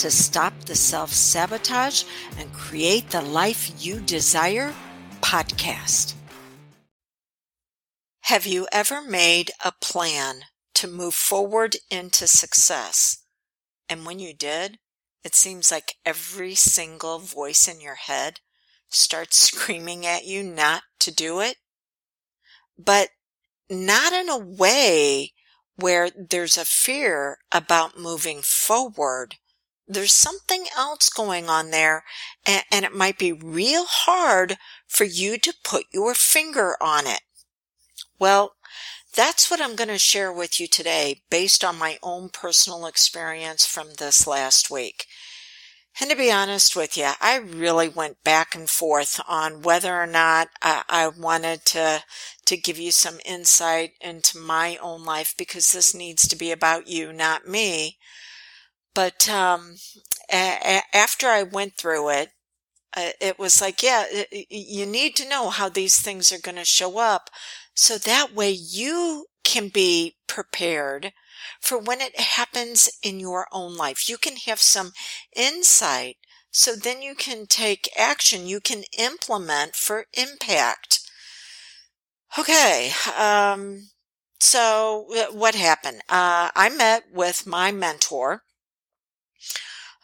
to Stop the Self Sabotage and Create the Life You Desire podcast. Have you ever made a plan to move forward into success? And when you did, it seems like every single voice in your head starts screaming at you not to do it, but not in a way where there's a fear about moving forward, there's something else going on there and, and, it might be real hard for you to put your finger on it. Well, that's what I'm going to share with you today based on my own personal experience from this last week. And to be honest with you, I really went back and forth on whether or not I, I, wanted to to give you some insight into my own life because this needs to be about you, not me. But um, a- after I went through it, uh, it was like, yeah, it, you need to know how these things are going to show up so that way you can be prepared for when it happens in your own life. You can have some insight so then you can take action. You can implement for impact. Okay. Um, so uh, what happened? Uh, I met with my mentor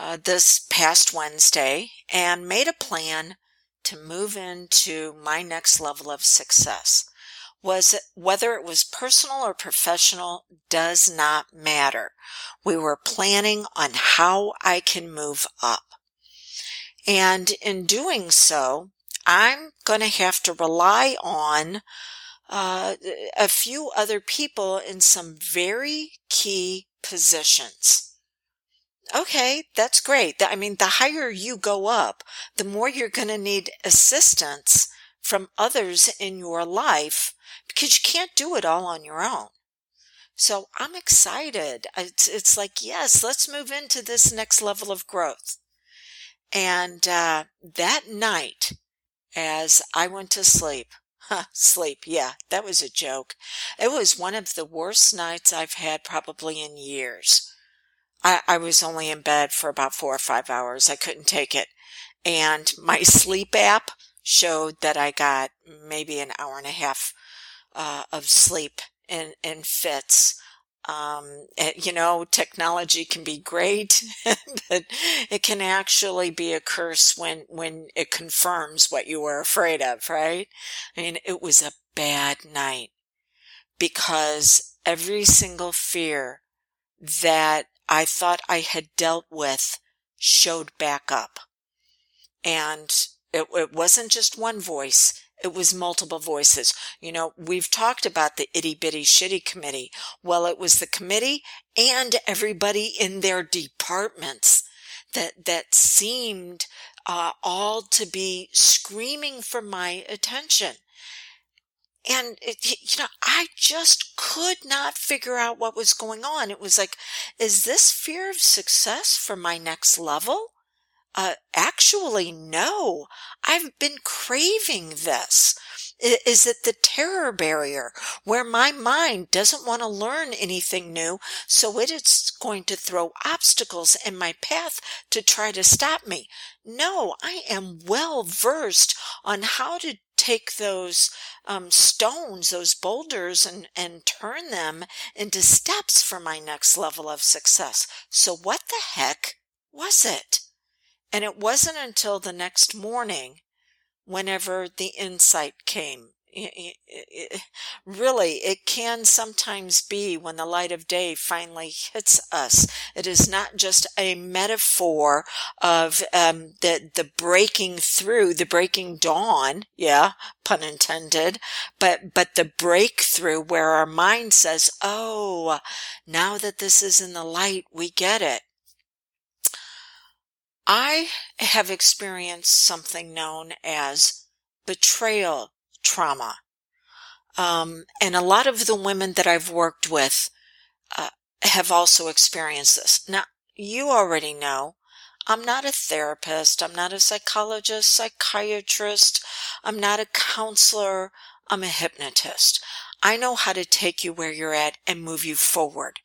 uh, this past Wednesday and made a plan to move into my next level of success. Was it, whether it was personal or professional does not matter. We were planning on how I can move up. And in doing so, I'm going to have to rely on uh, a few other people in some very key positions okay, that's great. I mean, the higher you go up, the more you're going to need assistance from others in your life because you can't do it all on your own. So I'm excited. It's, it's like, yes, let's move into this next level of growth. And uh, that night, as I went to sleep, huh, sleep, yeah, that was a joke. It was one of the worst nights I've had probably in years. I, I was only in bed for about four or five hours. I couldn't take it. And my sleep app showed that I got maybe an hour and a half uh, of sleep in, in fits. Um, it, you know, technology can be great, but it can actually be a curse when, when it confirms what you were afraid of, right? I mean, it was a bad night because every single fear that I thought I had dealt with showed back up. And it, it wasn't just one voice. It was multiple voices. You know, we've talked about the itty bitty shitty committee. Well, it was the committee and everybody in their departments that, that seemed, uh, all to be screaming for my attention. And it, you know, I just could not figure out what was going on. It was like, is this fear of success for my next level? Uh, actually, no. I've been craving this. Is it the terror barrier where my mind doesn't want to learn anything new, so it is going to throw obstacles in my path to try to stop me? No, I am well versed on how to take those um, stones, those boulders, and, and turn them into steps for my next level of success. So, what the heck was it? And it wasn't until the next morning, whenever the insight came, really, it can sometimes be when the light of day finally hits us. It is not just a metaphor of um, the the breaking through, the breaking dawn. Yeah, pun intended. But but the breakthrough where our mind says, "Oh, now that this is in the light, we get it." I have experienced something known as betrayal trauma. Um, and a lot of the women that I've worked with uh, have also experienced this. Now, you already know I'm not a therapist. I'm not a psychologist, psychiatrist. I'm not a counselor. I'm a hypnotist. I know how to take you where you're at and move you forward,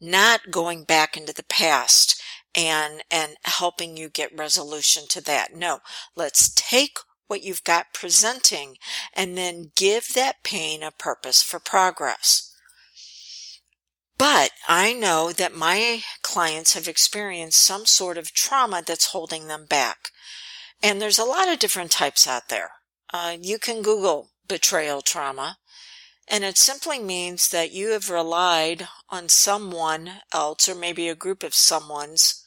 not going back into the past and, and helping you get resolution to that. No, let's take what you've got presenting and then give that pain a purpose for progress. But I know that my clients have experienced some sort of trauma that's holding them back. And there's a lot of different types out there. Uh, you can Google betrayal trauma, and it simply means that you have relied on someone else or maybe a group of someone's,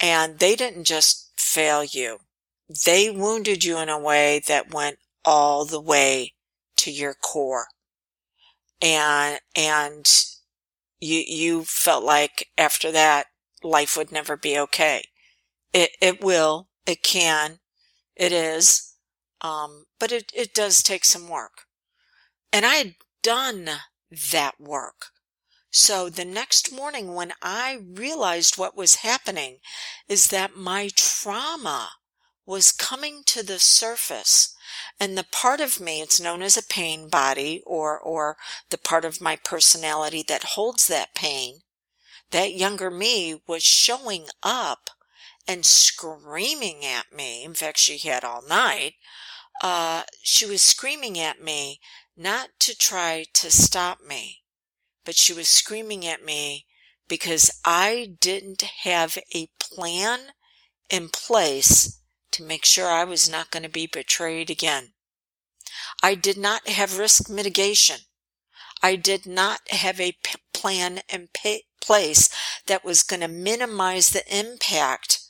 and they didn't just fail you. They wounded you in a way that went all the way to your core. And, and you, you felt like after that, life would never be okay. It, it will, it can, it is, um, but it, it does take some work. And I had done that work. So the next morning when I realized what was happening is that my trauma was coming to the surface. And the part of me it's known as a pain body or or the part of my personality that holds that pain that younger me was showing up and screaming at me. In fact she had all night. Uh, she was screaming at me not to try to stop me but she was screaming at me because I didn't have a plan in place to make sure I was not going to be betrayed again. I did not have risk mitigation. I did not have a p- plan in place that was going to minimize the impact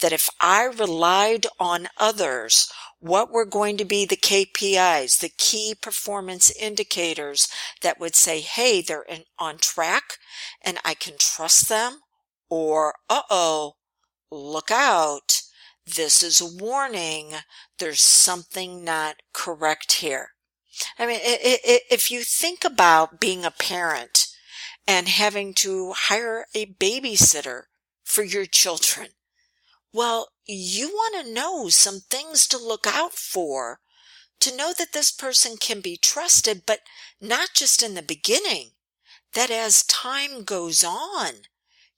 that if I relied on others, what were going to be the KPIs, the key performance indicators that would say, hey, they're in, on track and I can trust them, or uh oh, look out, this is a warning. There's something not correct here. I mean, if you think about being a parent and having to hire a babysitter for your children, well, you want to know some things to look out for to know that this person can be trusted, but not just in the beginning, that as time goes on,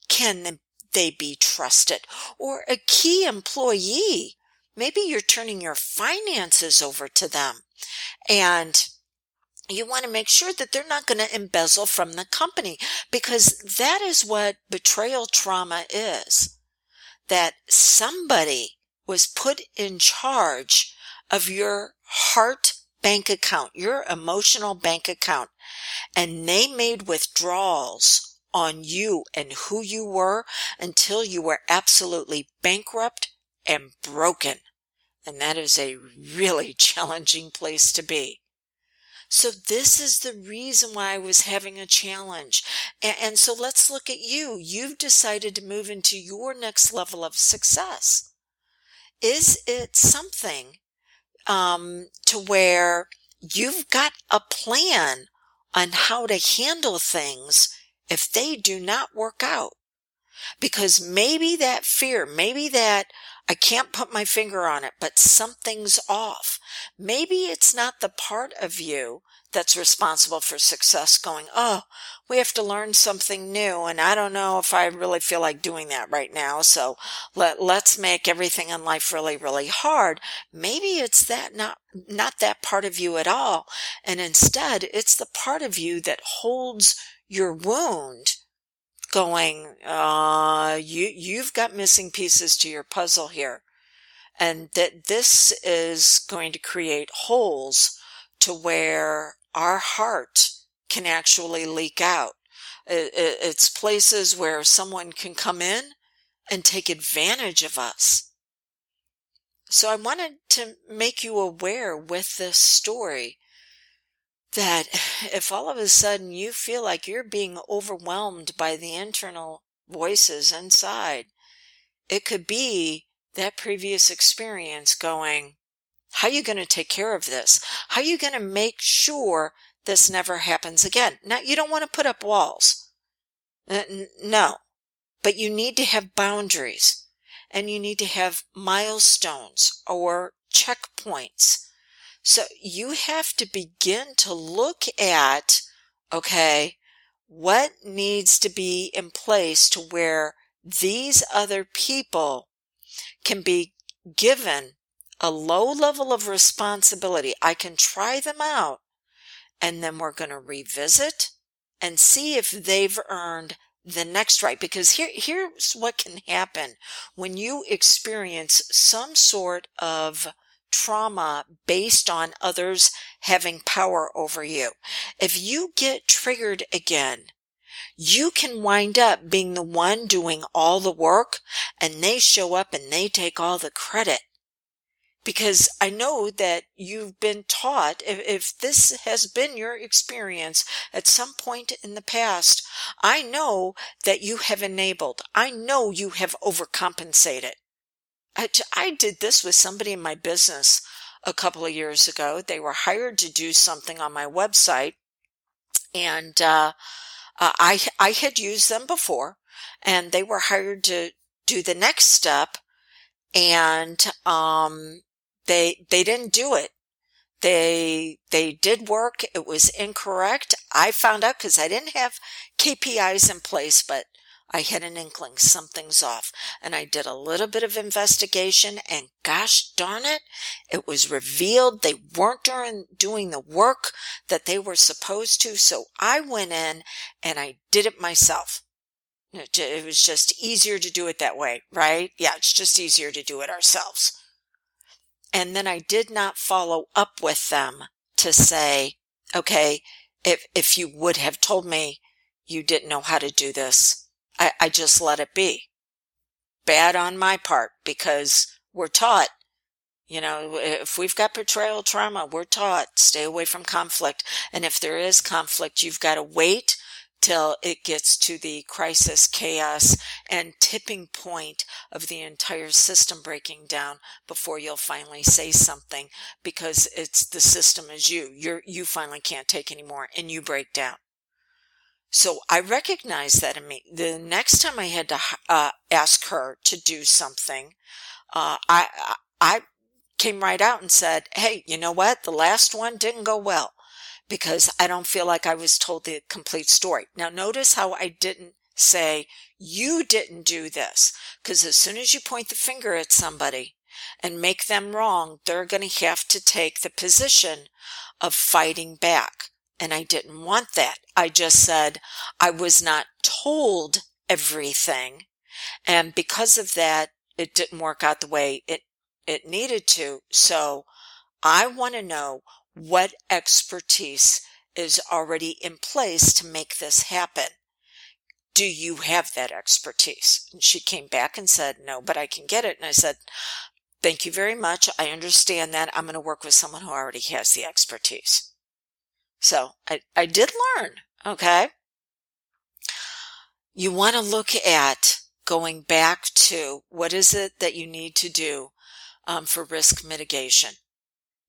can they be trusted? Or a key employee. Maybe you're turning your finances over to them and you want to make sure that they're not going to embezzle from the company because that is what betrayal trauma is. That somebody was put in charge of your heart bank account, your emotional bank account, and they made withdrawals on you and who you were until you were absolutely bankrupt and broken. And that is a really challenging place to be. So this is the reason why I was having a challenge. And, and, so let's look at you. You've decided to move into your next level of success. Is it something um, to where you've got a plan on how to handle things if they do not work out. Because maybe that fear, maybe that I can't put my finger on it, but something's off. Maybe it's not the part of you that's responsible for success going, oh, we have to learn something new. And I don't know if I really feel like doing that right now. So let, let's make everything in life really, really hard. Maybe it's that not, not that part of you at all. And instead it's the part of you that holds your wound going, uh, you, you've got missing pieces to your puzzle here. And that this is going to create holes to where our heart can actually leak out. It's places where someone can come in and take advantage of us. So I wanted to make you aware with this story that if all of a sudden you feel like you're being overwhelmed by the internal voices inside, it could be that previous experience going, how are you going to take care of this? How are you going to make sure this never happens again? Now, you don't want to put up walls. No, but you need to have boundaries and you need to have milestones or checkpoints. So you have to begin to look at, okay, what needs to be in place to where these other people can be given a low level of responsibility. I can try them out and then we're going to revisit and see if they've earned the next right. Because here, here's what can happen when you experience some sort of trauma based on others having power over you. If you get triggered again, you can wind up being the one doing all the work and they show up and they take all the credit. Because I know that you've been taught, if, if this has been your experience at some point in the past, I know that you have enabled. I know you have overcompensated. I, I did this with somebody in my business a couple of years ago. They were hired to do something on my website and, uh, uh, I, I had used them before and they were hired to do the next step and, um, they, they didn't do it. They, they did work. It was incorrect. I found out because I didn't have KPIs in place, but I had an inkling something's off and I did a little bit of investigation and gosh darn it, it was revealed they weren't doing, the work that they were supposed to. So I went in and I did it myself. It was just easier to do it that way, right? Yeah, it's just easier to do it ourselves. And then I did not follow up with them to say, okay, if, if you would have told me you didn't know how to do this, I, I just let it be. Bad on my part because we're taught, you know, if we've got betrayal trauma, we're taught stay away from conflict. And if there is conflict, you've got to wait till it gets to the crisis, chaos, and tipping point of the entire system breaking down before you'll finally say something because it's the system is you. You're, you finally can't take anymore and you break down. So I recognized that in me. The next time I had to uh, ask her to do something, uh, I, I came right out and said, Hey, you know what? The last one didn't go well because I don't feel like I was told the complete story. Now notice how I didn't say, you didn't do this. Because as soon as you point the finger at somebody and make them wrong, they're going to have to take the position of fighting back. And I didn't want that. I just said I was not told everything. And because of that, it didn't work out the way it, it needed to. So I want to know what expertise is already in place to make this happen. Do you have that expertise? And she came back and said, no, but I can get it. And I said, thank you very much. I understand that. I'm going to work with someone who already has the expertise. So I, I did learn. Okay. You want to look at going back to what is it that you need to do um, for risk mitigation.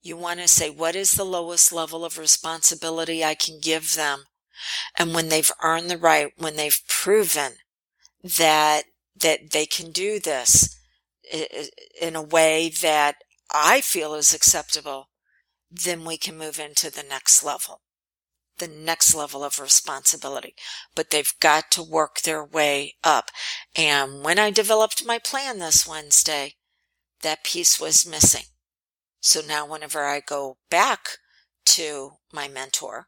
You want to say, what is the lowest level of responsibility I can give them? And when they've earned the right, when they've proven that, that they can do this in a way that I feel is acceptable, then we can move into the next level the next level of responsibility, but they've got to work their way up. And when I developed my plan this Wednesday, that piece was missing. So now whenever I go back to my mentor,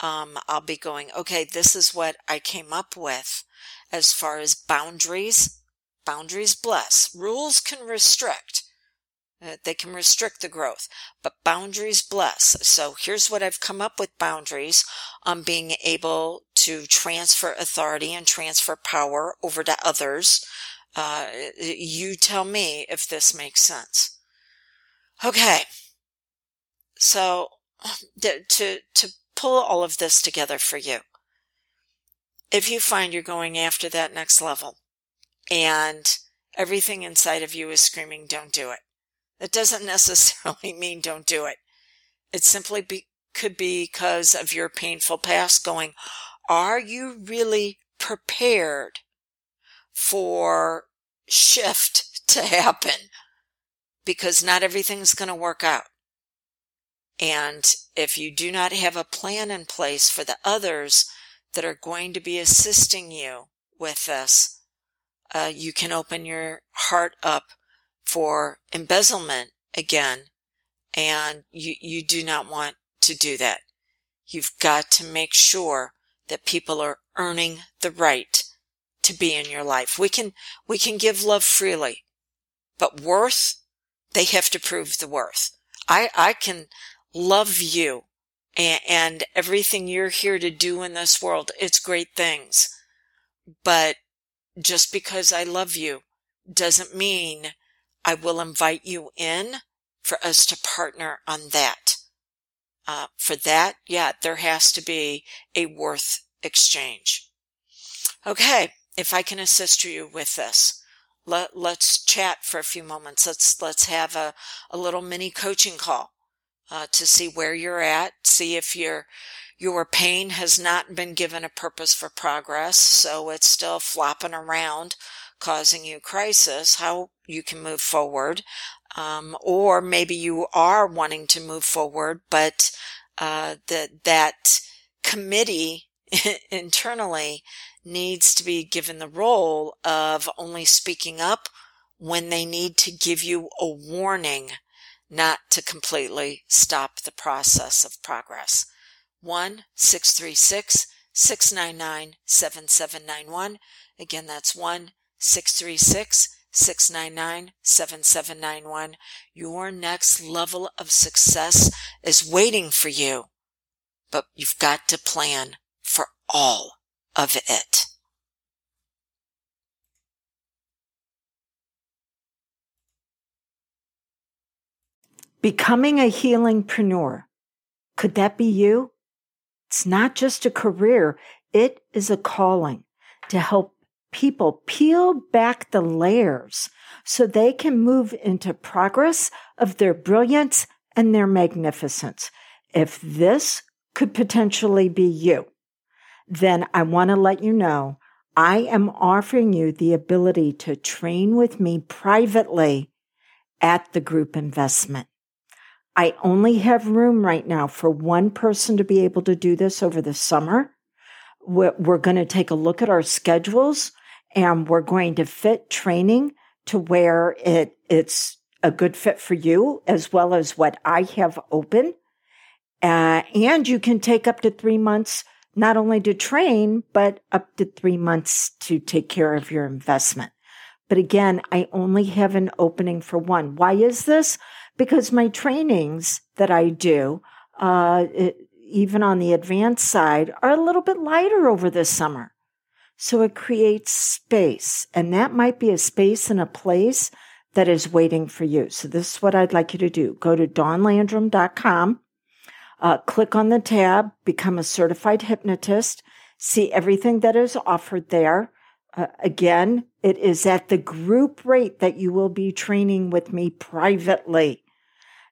um, I'll be going, okay, this is what I came up with as far as boundaries. Boundaries bless. Rules can restrict. Uh, they can restrict the growth, but boundaries bless. So here's what I've come up with boundaries on being able to transfer authority and transfer power over to others. Uh, you tell me if this makes sense. Okay. So to, to pull all of this together for you, if you find you're going after that next level and everything inside of you is screaming, don't do it. That doesn't necessarily mean don't do it. It simply be, could be because of your painful past going, are you really prepared for shift to happen? Because not everything's going to work out. And if you do not have a plan in place for the others that are going to be assisting you with this, uh, you can open your heart up for embezzlement again. And you, you do not want to do that. You've got to make sure that people are earning the right to be in your life. We can, we can give love freely, but worth, they have to prove the worth. I, I can love you and, and everything you're here to do in this world. It's great things. But just because I love you doesn't mean I will invite you in for us to partner on that. Uh, for that, yeah, there has to be a worth exchange. Okay, if I can assist you with this, let, let's chat for a few moments. Let's, let's have a, a little mini coaching call uh, to see where you're at, see if your your pain has not been given a purpose for progress, so it's still flopping around, causing you crisis. How you can move forward, um, or maybe you are wanting to move forward, but uh, that that committee internally needs to be given the role of only speaking up when they need to give you a warning not to completely stop the process of progress. 1 636 699 7791. Again, that's 1 636 699 7791. Your next level of success is waiting for you, but you've got to plan for all of it. Becoming a healingpreneur. Could that be you? It's not just a career. It is a calling to help people peel back the layers so they can move into progress of their brilliance and their magnificence. If this could potentially be you, then I want to let you know I am offering you the ability to train with me privately at the group investment. I only have room right now for one person to be able to do this over the summer. We're, we're going to take a look at our schedules and we're going to fit training to where it, it's a good fit for you as well as what I have open. Uh, and you can take up to three months, not only to train, but up to three months to take care of your investment. But again, I only have an opening for one. Why is this? because my trainings that I do, uh, it, even on the advanced side, are a little bit lighter over the summer. So it creates space, and that might be a space and a place that is waiting for you. So this is what I'd like you to do. Go to dawnlandrum.com, uh, click on the tab, become a certified hypnotist, see everything that is offered there. Uh, again, it is at the group rate that you will be training with me privately